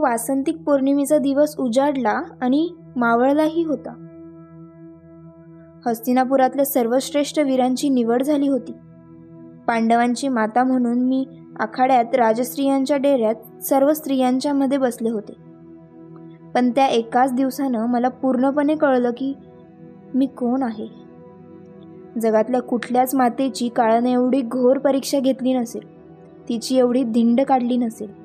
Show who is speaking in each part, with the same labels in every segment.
Speaker 1: वासंतिक पौर्णिमेचा दिवस उजाडला आणि मावळलाही होता. हस्तिनापुरातल्या सर्वश्रेष्ठ वीरांची निवड झाली होती. पांडवांची माता म्हणून मी आखाड्यात राजस्त्रियांच्या डेऱ्यात सर्व स्त्रियांच्या मध्ये बसले होते. पण त्या एकाच दिवसानं मला पूर्णपणे कळलं की मी कोण आहे? जगातल्या कुठल्याच मातेची काळानं एवढी घोर परीक्षा घेतली नसेल. तिची एवढी धिंड काढली नसेल.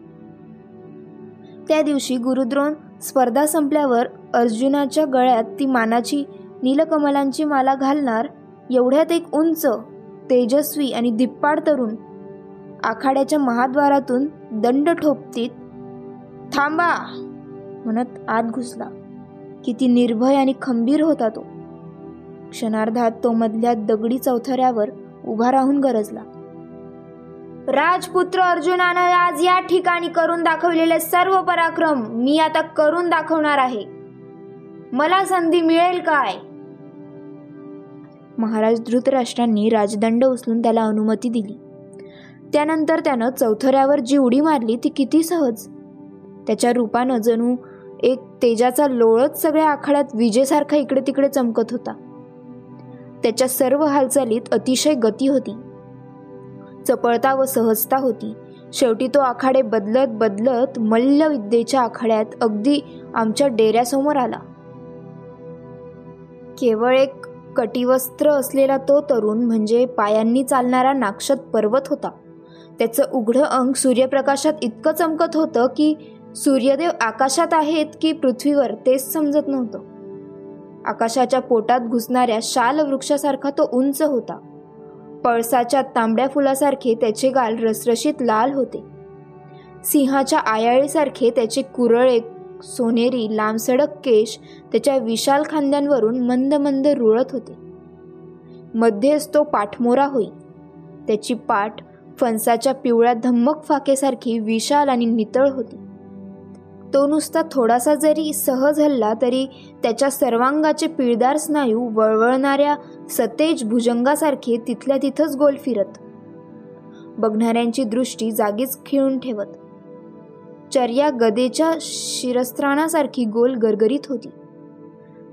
Speaker 1: त्या दिवशी गुरुद्रोण स्पर्धा संपल्यावर अर्जुनाच्या गळ्यात ती मानाची नीलकमलांची माला घालणार एवढ्यात एक उंच तेजस्वी आणि दिप्पाड तरुण आखाड्याच्या महाद्वारातून दंड ठोपतीत थांबा म्हणत आत घुसला. किती निर्भय आणि खंबीर होता तो. क्षणार्धात तो मधल्या दगडी चौथऱ्यावर उभा राहून गरजला. राजपुत्र अर्जुनानं आज या ठिकाणी करून दाखवलेले सर्व पराक्रम मी आता करून दाखवणार आहे. मला संधी मिळेल काय? महाराज धृतराष्ट्रांनी राजदंड उचलून त्याला अनुमती दिली. त्यानंतर त्यानं चौथऱ्यावर जी उडी मारली ती किती सहज? त्याच्या रूपानं जणू एक तेजाचा लोळच सगळ्या आखाड्यात विजेसारखा इकडे तिकडे चमकत होता. त्याच्या सर्व हालचालीत अतिशय गती होती. चपळता व सहजता होती. शेवटी तो आखाडे बदलत बदलत मल्लविद्येच्या आखाड्यात अगदी आमच्या डेऱ्यासमोर आला. केवळ एक कटिवस्त्र असलेला तो तरुण म्हणजे पायांनी चालणारा नाक्षत पर्वत होता. त्याचं उघडं अंग सूर्यप्रकाशात इतकं चमकत होतं की सूर्यदेव आकाशात आहेत की पृथ्वीवर तेच समजत नव्हतं. आकाशाच्या पोटात घुसणाऱ्या शाल वृक्षासारखा तो उंच होता. पळसाच्या तांबड्या फुलासारखे त्याचे गाल रसरशीत लाल होते. सिंहाच्या आयाळीसारखे त्याचे कुरळे सोनेरी लांबसडक केश त्याच्या विशाल खांद्यांवरून मंद मंद रुळत होते. मध्येच तो पाठमोरा होई. त्याची पाठ फणसाच्या पिवळ्या धम्मक फाकेसारखी विशाल आणि नितळ होती. तो नुसता थोडासा जरी सहज हल्ला तरी त्याच्या सर्वांगाचे पिळदार स्नायू वळवळणाऱ्या सतेज भुजंगासारखे तिथल्या तिथंच गोल फिरत. बघणाऱ्यांची दृष्टी जागीच खिळून ठेवत. चर्या गदेच्या शिरस्त्राणासारखी गोल गरगरीत होती.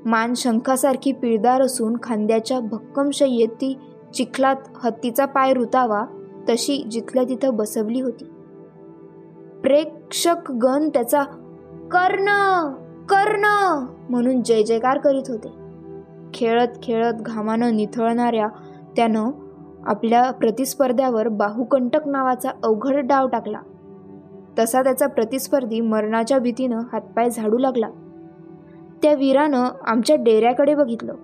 Speaker 1: मान शंखासारखी पिळदार असून खांद्याच्या भक्कम शय्येत ती चिखलात हत्तीचा पाय रुतावा तशी जिथल्या तिथं बसवली होती. प्रेक्षक गण त्याचा कर्ण कर्ण म्हणून जय जयकार करीत होते. खेळत खेळत घामानं निथळणाऱ्या त्यानं आपल्या प्रतिस्पर्ध्यावर बाहुकंटक नावाचा अवघड डाव टाकला. तसा त्याचा प्रतिस्पर्धी मरणाच्या भीतीनं हातपाय झाडू लागला. त्या वीरानं आमच्या डेऱ्याकडे बघितलं.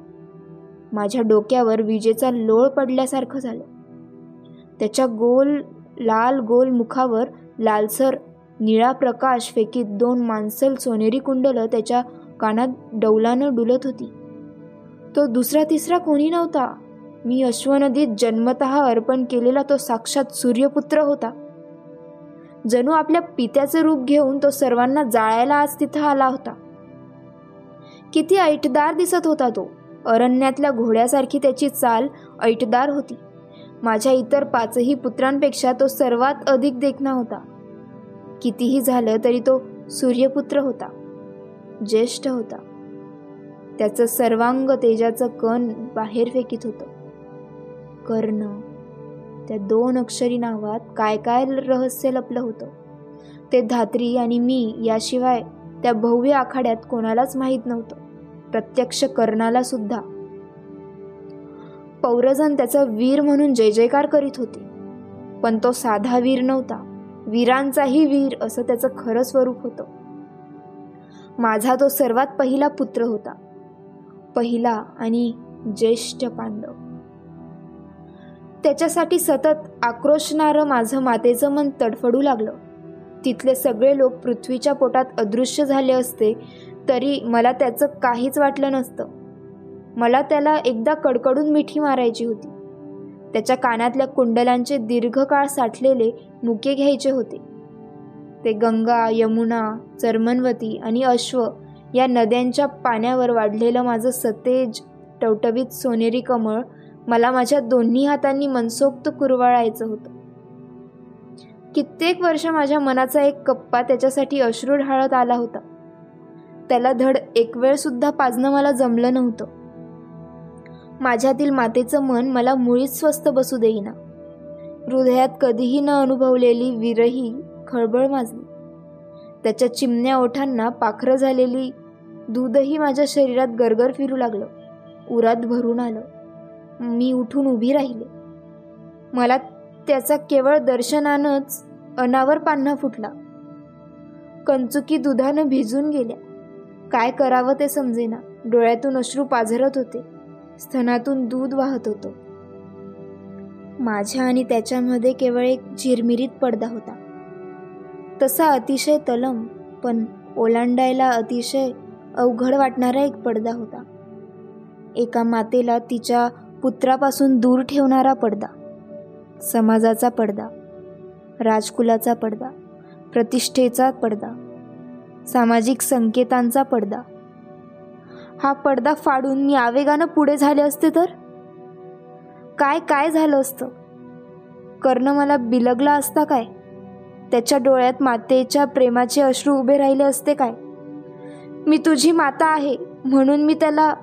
Speaker 1: माझ्या डोक्यावर विजेचा लोळ पडल्यासारखं झालं. त्याच्या गोल लाल गोल मुखावर लालसर निळा प्रकाश फेकीत दोन मांसल सोनेरी कुंडलं त्याच्या कानात डौलानं डुलत होती. तो दुसरा तिसरा कोणी नव्हता. मी अश्वनदीत जन्मत अर्पण केलेला तो साक्षात सूर्यपुत्र होता. जणू आपल्या पित्याचं रूप घेऊन तो सर्वांना जाळायला आज तिथं आला होता. किती ऐटदार दिसत होता तो. अरण्यातल्या घोड्यासारखी त्याची चाल ऐटदार होती. माझ्या इतर पाचही पुत्रांपेक्षा तो सर्वात अधिक देखणा होता. कितीही झालं तरी तो सूर्यपुत्र होता ज्येष्ठ होता. त्याचं सर्वांग तेजाचं कण बाहेर फेकीत होतं. कर्ण त्या दोन अक्षरी नावात काय काय रहस्य लपलं होतं? ते धात्री आणि मी याशिवाय त्या भव्य आखाड्यात कोणालाच माहीत नव्हतं. प्रत्यक्ष कर्णाला सुद्धा. पौरजन त्याचा वीर म्हणून जय जयकार करीत होते पण तो साधा वीर नव्हता. वीरांचाही वीर असं त्याचं खरं स्वरूप होतं. माझा तो सर्वात पहिला पुत्र होता. पहिला आणि ज्येष्ठ पांडव. त्याच्यासाठी सतत आक्रोशणारं माझं मातेचं मन तडफडू लागलं. तिथले सगळे लोक पृथ्वीच्या पोटात अदृश्य झाले असते तरी मला त्याचं काहीच वाटलं नसतं. मला त्याला एकदा कडकडून मिठी मारायची होती. त्याच्या कानातल्या कुंडलांचे दीर्घकाळ साठलेले मुके घ्यायचे होते. ते गंगा यमुना चर्मनवती आणि अश्व या नद्यांच्या पाण्यावर वाढलेलं माझं सतेज टवटवीत सोनेरी कमळ मला माझ्या दोन्ही हातांनी मनसोक्त कुरवाळायचं होतं. कित्येक वर्ष माझ्या मनाचा एक कप्पा त्याच्यासाठी अश्रू ढाळत आला होता. त्याला धड एक वेळ सुद्धा पाजणं मला जमलं नव्हतं. माझ्यातील मातेचं मन मला मुळीच स्वस्त बसू देईना. हृदयात कधीही न अनुभवलेली विरही खळबळ माजली. त्याच्या चिमण्या ओठांना पाखरं झालेली दूधही माझ्या शरीरात गरगर फिरू लागलं. उरात भरून आलं. मी उठून उभी राहिले. मला त्याचा केवळ दर्शनानंच अनावर पान्हा फुटला. कंचुकी दुधानं भिजून गेल्या. काय करावं ते समजेना. डोळ्यातून अश्रू पाझरत होते. स्तनातून दूध वाहत होतं. माझ्या आणि त्याच्यामध्ये केवळ एक झिरमिरीत पडदा होता. तसा अतिशय तलम पण ओलांडायला अतिशय अवघड वाटणारा एक पडदा होता. एका मातेला तिच्या पुत्रापासून दूर ठेवणारा पडदा. समाजाचा पडदा. राजकुलाचा पडदा. प्रतिष्ठेचा पडदा. सामाजिक संकेतांचा पडदा. हा पडदा फाडून मी आवेगानं पुढे झाले असते तर? काय काय झालं असतं? कर्ण मला बिलगला असता काय? त्याच्या डोळ्यात मातेच्या प्रेमाचे अश्रू उभे राहिले असते काय? मी तुझी माता आहे म्हणून मी त्याला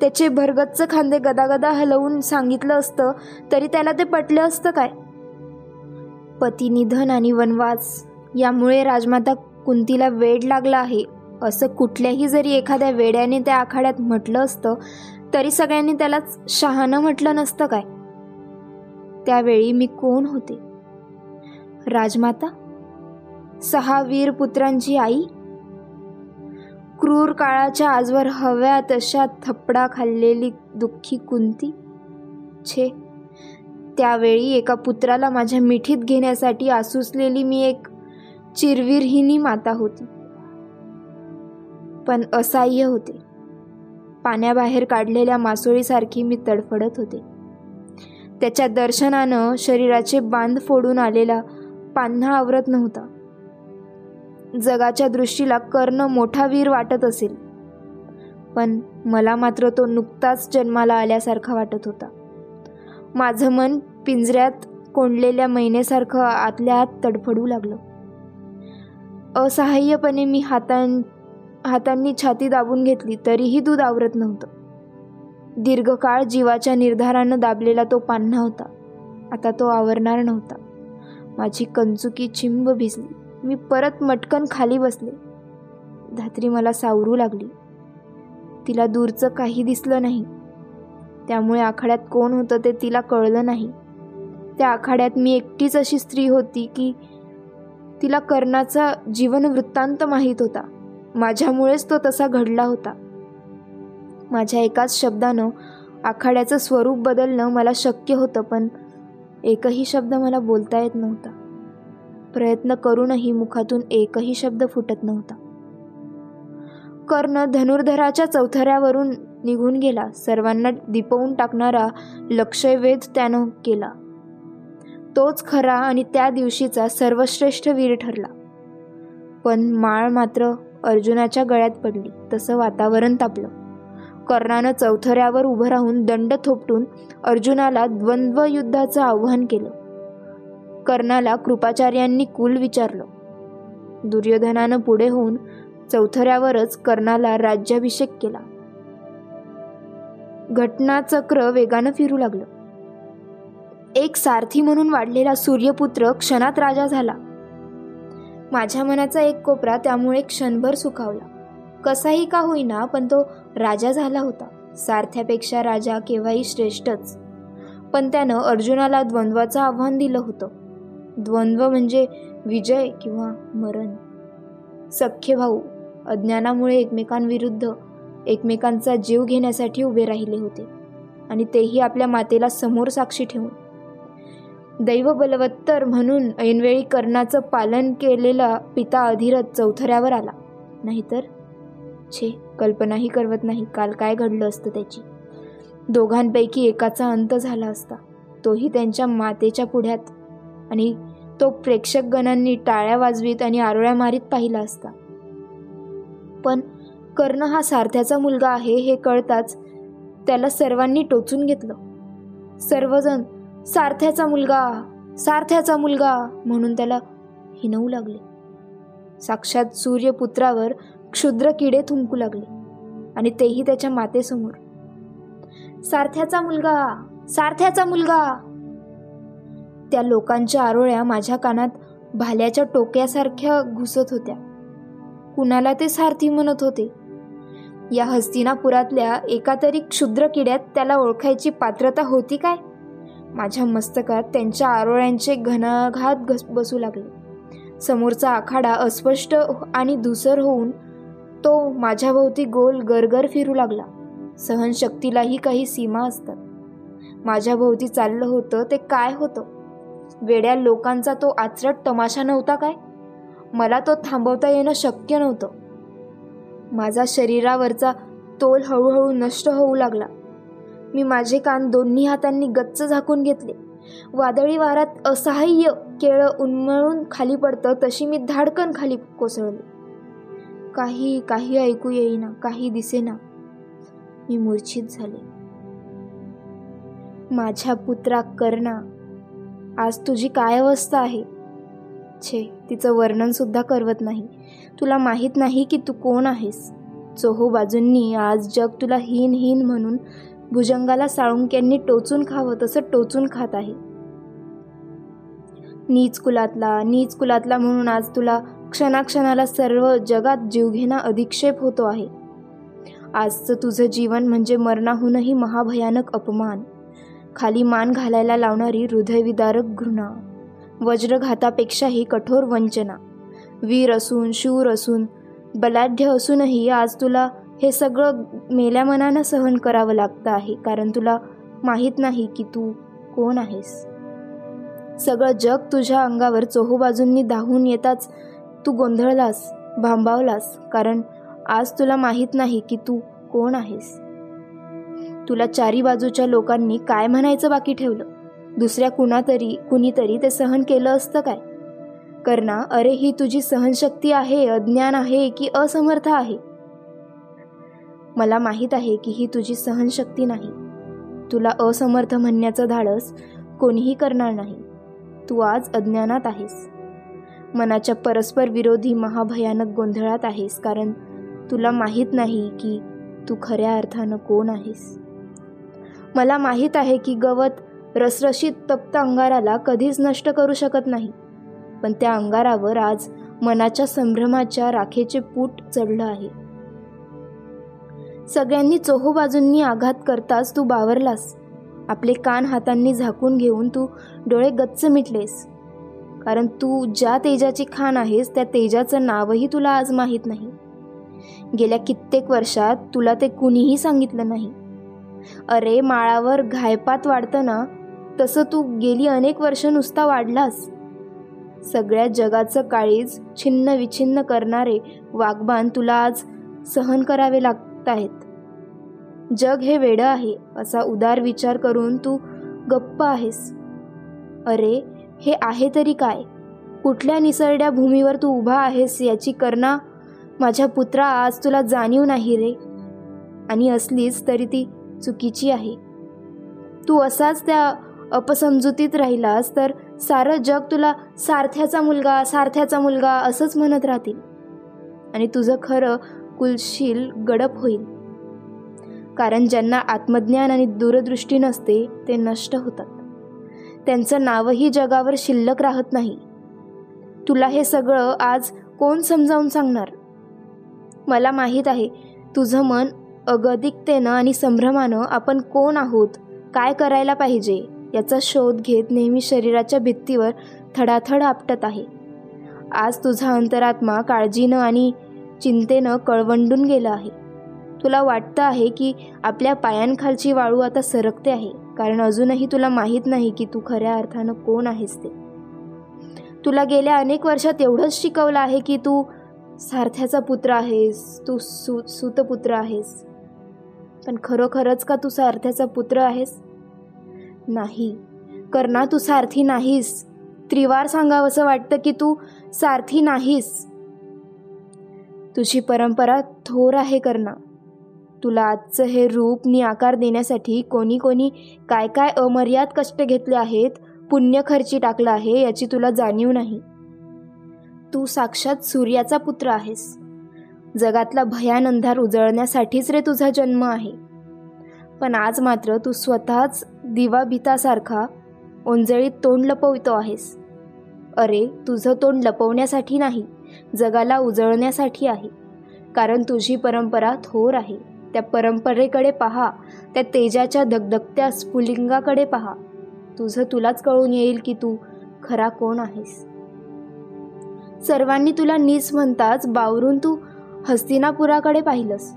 Speaker 1: त्याचे भरगच्च खांदे गदागदा हलवून सांगितलं असतं तरी त्याला ते पटलं असतं काय? पती निधन आणि वनवास यामुळे राजमाता कुंतीला वेड लागला आहे. असं कुठल्याही जरी एखाद्या वेड्याने त्या आखाड्यात म्हटलं असतं तरी सगळ्यांनी त्यालाच शहाणं म्हटलं नसतं काय? त्यावेळी मी कोण होते? राजमाता? सहा वीर पुत्रांची आई? क्रूर काळाच्या आजवर हव्या तशा थपडा खाल्लेली दुःखी कुंती? छे त्यावेळी एका पुत्राला माझ्या मिठीत घेण्यासाठी आसुसलेली मी एक चिरविरहिनी माता होती. पण असह्य होते. पाण्याबाहेर काढलेल्या मासोळीसारखी मी तडफडत होते. त्याच्या दर्शनानं शरीराचे बांध फोडून आलेला पान्हा आवरत नव्हता. जगाच्या दृष्टीला कर्ण मोठा वीर वाटत असेल पण मला मात्र तो नुकताच जन्माला आल्यासारखा वाटत होता. माझं मन पिंजऱ्यात कोंडलेल्या महिनेसारखं आतल्या आत तडफडू लागलं. असहाय्यपणे मी हातां हातांनी छाती दाबून घेतली तरीही दूध आवरत नव्हतं. दीर्घकाळ जीवाच्या निर्धारानं दाबलेला तो पान्हा होता आता तो आवरणार नव्हता. माझी कंचुकी चिंब भिजली. मी परत मटकन खाली बसले. धात्री मला सावरू लागली. तिला दूरचं काही दिसलं नाही. त्यामुळे आखाड्यात कोण होतं ते तिला कळलं नाही. त्या आखाड्यात मी एकटीच अशी स्त्री होती की तिला कर्णाचा जीवन वृत्तांत माहीत होता. माझ्यामुळेच तो तसा घडला होता. माझ्या एकाच शब्दानं आखाड्याचं स्वरूप बदलणं मला शक्य होतं पण एकही शब्द मला बोलता येत नव्हता. प्रयत्न करूनही मुखातून एकही शब्द फुटत नव्हता. कर्ण धनुर्धराच्या चौथऱ्यावरून निघून गेला. सर्वांना दिपवून टाकणारा लक्षवेध त्यानं केला. तोच खरा आणि त्या दिवशीचा सर्वश्रेष्ठ वीर ठरला. पण माळ मात्र अर्जुनाच्या गळ्यात पडली. तसं वातावरण तापलं. कर्णानं चौथऱ्यावर उभं राहून दंड थोपटून अर्जुनाला द्वंद्व युद्धाचं आव्हान केलं. कर्णाला कृपाचार्यांनी कुल विचारलं. दुर्योधनानं पुढे होऊन चौथऱ्यावरच कर्णाला राज्याभिषेक केला. घटनाचक्र वेगानं फिरू लागलं. एक सारथी म्हणून वाढलेला सूर्यपुत्र क्षणात राजा झाला. माझ्या मनाचा एक कोपरा त्यामुळे क्षणभर सुखावला. कसाही का होईना पण तो राजा झाला होता. सारथ्यापेक्षा राजा केव्हाही श्रेष्ठच. पण त्यानं अर्जुनाला द्वंद्वाचं आव्हान दिलं होतं. द्वंद्व म्हणजे विजय किंवा मरण. सख्खे भाऊ अज्ञानामुळे एकमेकांविरुद्ध एकमेकांचा जीव घेण्यासाठी उभे राहिले होते. आणि तेही आपल्या मातेला समोर साक्षी ठेवून. दैव बलवत्तर म्हणून ऐनवेळी कर्णाचं पालन केलेला पिता अधिरथ चौथऱ्यावर आला. नाहीतर? छे कल्पनाही करवत नाही. काल काय घडलं असतं त्याची? दोघांपैकी एकाचा अंत झाला असता. तोही त्यांच्या मातेच्या पुढ्यात. आणि तो प्रेक्षकगणांनी टाळ्या वाजवीत आणि आरोळ्या मारीत पाहिला असता. पण कर्ण हा सारथ्याचा मुलगा आहे हे कळताच त्याला सर्वांनी टोचून घेतलं. सर्वजण सारथ्याचा मुलगा सारथ्याचा मुलगा म्हणून त्याला हिनवू लागले. साक्षात सूर्यपुत्रावर क्षुद्र किडे थुंकू लागले आणि तेही त्याच्या मातेसमोर. सारथ्याचा मुलगा सारथ्याचा मुलगा! त्या लोकांच्या आरोळ्या माझ्या कानात भाल्याच्या टोक्यासारख्या घुसत होत्या. कुणाला ते सारथी म्हणत होते? या हस्तिनापुरातल्या एका तरी क्षुद्र किड्यात त्याला ओळखायची पात्रता होती काय? माझ्या मस्तकात त्यांच्या आरोळ्यांचे घनाघात बसू लागले. समोरचा आखाडा अस्पष्ट आणि धुसर होऊन तो माझ्याभोवती गोल गरगर फिरू लागला. सहनशक्तीलाही काही सीमा असतात. माझ्याभोवती चाललं होतं ते काय होतं? वेड्या लोकांचा तो आचरट तमाशा नव्हता काय? मला तो थांबवता येणं शक्य नव्हतं. माझा शरीरावरचा तोल हळूहळू नष्ट होऊ लागला. मी माझे कान दोन्ही हातांनी गच्च झाकून घेतले. वादळी वारात असहाय्य केळं उन्मळून खाली पडतं तशी मी धाडकन खाली कोसळले. काही काही ऐकू येईना काही दिसेना. मी मूर्छित झाले. माझ्या पुत्रा कर्णा आज तुझी काय अवस्था आहे? छे तिचं वर्णन सुद्धा करवत नाही. तुला माहीत नाही की तू कोण आहेस? चोहो बाजूंनी आज जग तुला हीन हीन म्हणून भुजंगाला साळुंक्यांनी टोचून खावं तसं टोचून खात आहे. नीच कुलातला नीच कुलातला म्हणून आज तुला क्षणाक्षणाला सर्व जगात जीवघेणा अधिक्षेप होतो आहे. आजचं तुझं जीवन म्हणजे मरणाहूनही महाभयानक अपमान. खाली मान घालायला लावणारी हृदयविदारक घृणा. वज्रघातापेक्षाही कठोर वंचना. वीर असून शूर असून बलाढ्य असूनही आज तुला हे सगळं मेल्या मनानं सहन करावं लागतं आहे कारण तुला माहीत नाही की तू कोण आहेस. सगळं जग तुझ्या अंगावर चोहूबाजूंनी धावून येताच तू गोंधळलास भांबावलास कारण आज तुला माहीत नाही की तू कोण आहेस. तुला चारी बाजूच्या लोकांनी काय म्हणायचं बाकी ठेवलं? दुसऱ्या कुणातरी कुणीतरी ते सहन केलं असतं काय? करणा अरे ही तुझी सहनशक्ती आहे अज्ञान आहे की असमर्थ आहे? मला माहीत आहे की ही तुझी सहनशक्ती नाही. तुला असमर्थ म्हणण्याचं धाडस कोणीही करणार नाही. तू आज अज्ञानात आहेस. मनाच्या परस्पर विरोधी महाभयानक गोंधळात आहेस कारण तुला माहीत नाही की तू खऱ्या अर्थानं कोण आहेस. मला माहीत आहे की गवत रसरशीत तप्त अंगाराला कधीच नष्ट करू शकत नाही. पण त्या अंगारावर आज मनाच्या संभ्रमाच्या राखेचे पूट चढलं आहे. सगळ्यांनी चोहोबाजूंनी आघात करताच तू बावरलास. आपले कान हातांनी झाकून घेऊन तू डोळे गच्च मिटलेस. कारण तू ज्या तेजाची खान आहेस त्या तेजाचं नावही तुला आज माहीत नाही. गेल्या कित्येक वर्षात तुला ते कुणीही सांगितलं नाही. अरे माळावर घायपात वाढतं ना तसं तू गेली अनेक वर्ष नुसता वाढलास. सगळ्या जगाचं काळीज छिन्न विछिन्न करणारे वागबान तुला आज सहन करावे लागत आहेत जग हे वेडं आहे असा उदार विचार करून तू गप्प आहेस. अरे हे आहे तरी काय? कुठल्या निसरड्या भूमीवर तू उभा आहेस याची करणा माझ्या पुत्रा आज तुला जाणीव नाही रे. आणि असलीच तरी ती चुकीची आहे. तू असाच त्या अपसमजुतीत राहिलास तर सारं जग तुला सारथ्याचा मुलगा सारथ्याचा मुलगा असंच म्हणत राहतील. आणि तुझं खरं कुलशील गडप होईल. कारण ज्यांना आत्मज्ञान आणि दूरदृष्टी नसते ते नष्ट होतात. त्यांचं नावही जगावर शिल्लक राहत नाही. तुला हे सगळं आज कोण समजावून सांगणार? मला माहीत आहे तुझं मन अगदिकतेनं आणि संभ्रमानं आपण कोण आहोत काय करायला पाहिजे याचा शोध घेत नेहमी शरीराच्या भित्तीवर थडाथड आपटत आहे. आज तुझा अंतरात्मा काळजीनं आणि चिंतेनं कळवंडून गेला आहे. तुला वाटतं आहे की आपल्या पायांखालची वाळू आता सरकते आहे? कारण अजूनही तुला माहीत नाही की तू खऱ्या अर्थानं कोण आहेस ते. तुला गेल्या अनेक वर्षात एवढंच शिकवलं आहे की तू सारथ्याचा पुत्र आहेस तू सु सुतपुत्र आहेस. पण खरोखरच का तू सारथ्याचा पुत्र आहेस? नाही. कर्णा तू सारथी नाहीस. त्रिवार सांगावंसं वाटतं की तू सारथी नाहीस. तुझी परंपरा थोर आहे कर्णा. तुला आजचं हे रूप नि आकार देण्यासाठी कोणी कोणी काय काय अमर्याद कष्ट घेतले आहेत पुण्य खर्ची टाकलं आहे याची तुला जाणीव नाही. तू साक्षात सूर्याचा पुत्र आहेस. जगातला भयान अंधार उजळण्यासाठीच रे तुझा जन्म आहे. पण आज मात्र तू स्वतःच दिवा भीतासारखा ओंजळीत तोंड लपवितो आहेस. अरे तुझं तोंड लपवण्यासाठी नाही जगाला उजळण्यासाठी आहे. कारण तुझी परंपरा थोर आहे. त्या परंपरेकडे पहा त्या तेजाच्या धगधगत्या स्फुलिंगाकडे पहा. तुझं तुलाच कळून येईल की तू खरा कोण आहेस. सर्वांनी तुला नीच म्हणताच बावरून तू हस्तिनापुराकडे पाहिलंस.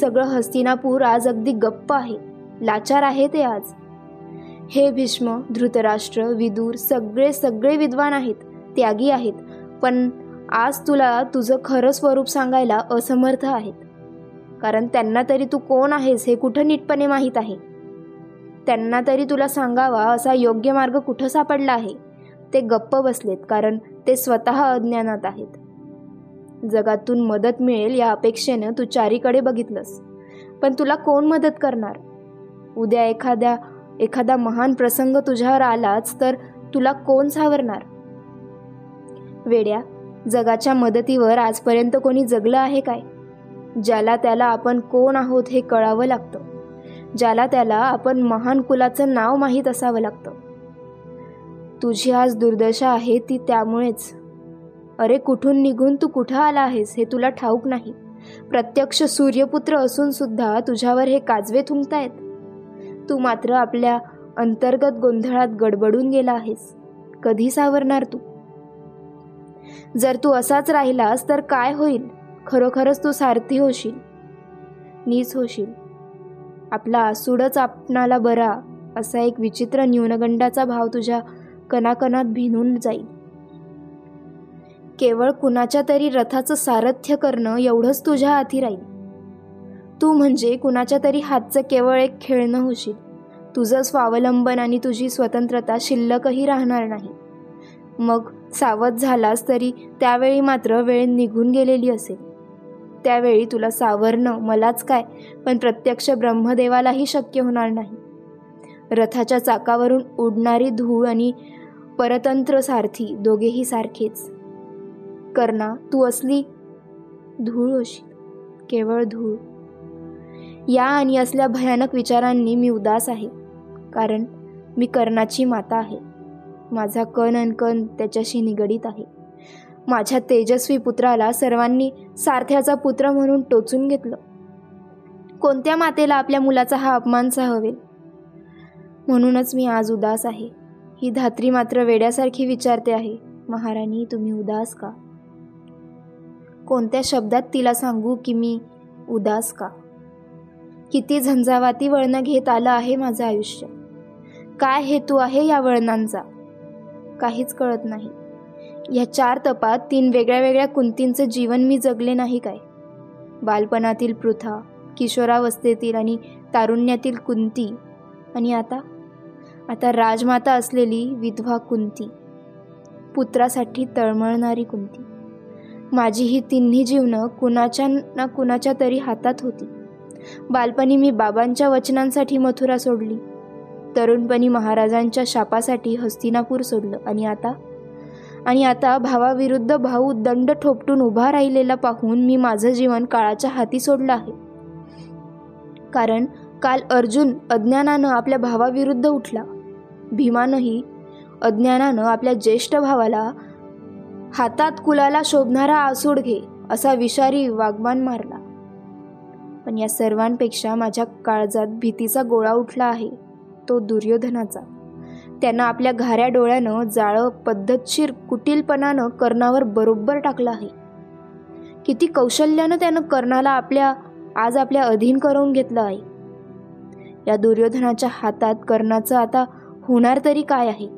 Speaker 1: सगळं हस्तिनापूर आज अगदी गप्प आहे लाचार आहे ते आज. हे भीष्म धृतराष्ट्र विदूर सगळे सगळे विद्वान आहेत त्यागी आहेत पण आज तुला तुझं खरं स्वरूप सांगायला असमर्थ आहेत. कारण त्यांना तरी तू कोण आहेस हे कुठं नीटपणे माहीत आहे? त्यांना तरी तुला सांगावा असा योग्य मार्ग कुठं सापडला आहे? ते गप्प बसलेत कारण ते स्वतः अज्ञानात आहेत. जगातून मदत मिळेल या अपेक्षेनं तू चारीकडे बघितलंस. पण तुला कोण मदत करणार? उद्या एखाद्या एखादा महान प्रसंग तुझ्यावर आलाच तर तुला कोण सावरणार? वेड्या जगाच्या मदतीवर आजपर्यंत कोणी जगलं आहे काय? ज्याला त्याला आपण कोण आहोत हे कळावं लागतं. ज्याला त्याला आपण महान कुलाचं नाव माहीत असावं लागतं. तुझी आज दुर्दशा आहे ती त्यामुळेच. अरे कुठून निघून तू कुठं आला आहेस हे तुला ठाऊक नाही. प्रत्यक्ष सूर्यपुत्र असून सुद्धा तुझ्यावर हे काजवे थुंकतायत. तू मात्र आपल्या अंतर्गत गोंधळात गडबडून गेला आहेस. कधी सावरणार तू? जर तू असाच राहिलास तर काय होईल? खरोखरच तू सारथी होशील. नीच होशील. आपला आसूडच आपणाला बरा असा एक विचित्र न्यूनगंडाचा भाव तुझ्या कणाकणात भिनून जाईल. केवळ कुणाच्या तरी रथाचं सारथ्य करणं एवढंच तुझ्या हाती राहील. तू म्हणजे कुणाच्या तरी हातचं केवळ एक खेळणं होशील. तुझं स्वावलंबन आणि तुझी स्वतंत्रता शिल्लकही राहणार नाही. मग सावध झालास तरी त्यावेळी मात्र वेळ निघून गेलेली असेल. त्यावेळी तुला सावरणं मलाच काय? पण प्रत्यक्ष ब्रह्मदेवालाही शक्य होणार नाही. रथाच्या चाकावरून उडणारी धूळ आणि परतंत्र सारथी दोघेही सारखेच. कर्णा तू असली धूळ होशील केवळ धूळ. या आणि असल्या भयानक विचारांनी मी उदास आहे कारण मी कर्णाची माता आहे. माझा कण अनकण त्याच्याशी निगडीत आहे. माझ्या तेजस्वी पुत्राला सर्वांनी सारथ्याचा पुत्र म्हणून टोचून घेतलं. कोणत्या मातेला आपल्या मुलाचा हा अपमान सहवेल? म्हणूनच मी आज उदास आहे. ही धात्री मात्र वेड्यासारखी विचारते आहे महाराणी तुम्ही उदास का? कोणत्या शब्दात तिला सांगू की मी उदास का? किती झंझावाती वळणं घेत आलं आहे माझं आयुष्य. काय हेतू आहे या वळणांचा? काहीच कळत नाही. या चार तपात तीन वेगळ्या वेगळ्या कुंतींचं जीवन मी जगले नाही काय. बालपणातील पृथा किशोरावस्थेतील आणि तारुण्यातील कुंती. आणि आता? आता राजमाता असलेली विधवा कुंती. पुत्रासाठी तळमळणारी कुंती. माझी ही तिन्ही जीवनं कुणाच्या ना कुणाच्या तरी हातात होती. बालपणी मी बाबांच्या वचनांसाठी मथुरा सोडली. तरुणपणी महाराजांच्या शापासाठी हस्तिनापूर सोडलं. आणि आता? आणि आता भावाविरुद्ध भाऊ दंड ठोपटून उभा राहिलेला पाहून मी माझं जीवन काळाच्या हाती सोडलं आहे. कारण काल अर्जुन अज्ञानानं आपल्या भावाविरुद्ध उठला. भीमानंही अज्ञानानं आपल्या ज्येष्ठ भावाला हातात कुलाला शोभणारा आसूड घे असा विषारी वागमान मारला. पण या सर्वांपेक्षा माझ्या काळजात भीतीचा गोळा उठला आहे तो दुर्योधनाचा. त्यानं आपल्या घाऱ्या डोळ्यानं जाळं पद्धतशीर कुटीलपणानं कर्णावर बरोबर टाकलं आहे. किती कौशल्यानं त्यानं कर्णाला आपल्या आज आपल्या अधीन करून घेतलं आहे. या दुर्योधनाच्या हातात कर्णाचं आता होणार तरी काय आहे?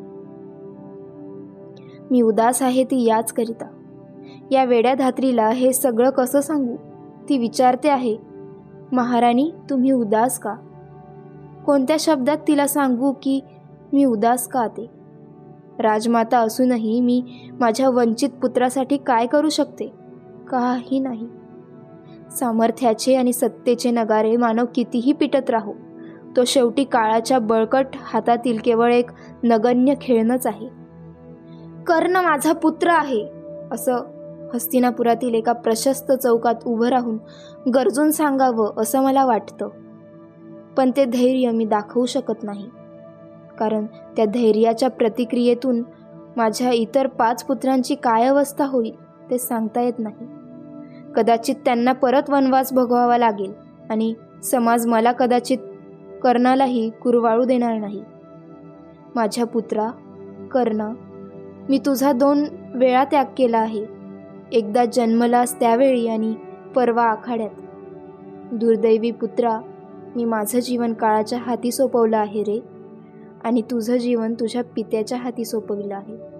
Speaker 1: मी उदास आहे ती याच करिता. या वेड्या धात्रीला हे सगळं कसं सांगू? ती विचारते आहे महाराणी तुम्ही उदास का? कोणत्या शब्दात तिला सांगू की मी उदास का ते? राजमाता असूनही मी माझ्या वंचित पुत्रासाठी काय करू शकते? काही नाही. सामर्थ्याचे आणि सत्तेचे नगारे मानव कितीही पिटत राहो तो शेवटी काळाच्या बळकट हातातील केवळ एक नगण्य खेळणंच आहे. कर्ण माझा पुत्र आहे असं हस्तिनापुरातील एका प्रशस्त चौकात उभं राहून गरजून सांगावं असं मला वाटतं. पण ते धैर्य मी दाखवू शकत नाही. कारण त्या धैर्याच्या प्रतिक्रियेतून माझ्या इतर पाच पुत्रांची काय अवस्था होईल ते सांगता येत नाही. कदाचित त्यांना परत वनवास भोगवावा लागेल आणि समाज मला कदाचित कर्णालाही कुरवाळू देणार नाही. माझ्या पुत्रा कर्ण मी तुझा दोन वेळा त्याग केला आहे. एकदा जन्मलास त्यावेळी आणि परवा आखाड्यात. दुर्दैवी पुत्रा मी माझं जीवन काळाच्या हाती सोपवलं आहे रे. आणि तुझं जीवन तुझ्या पित्याच्या हाती सोपविलं आहे.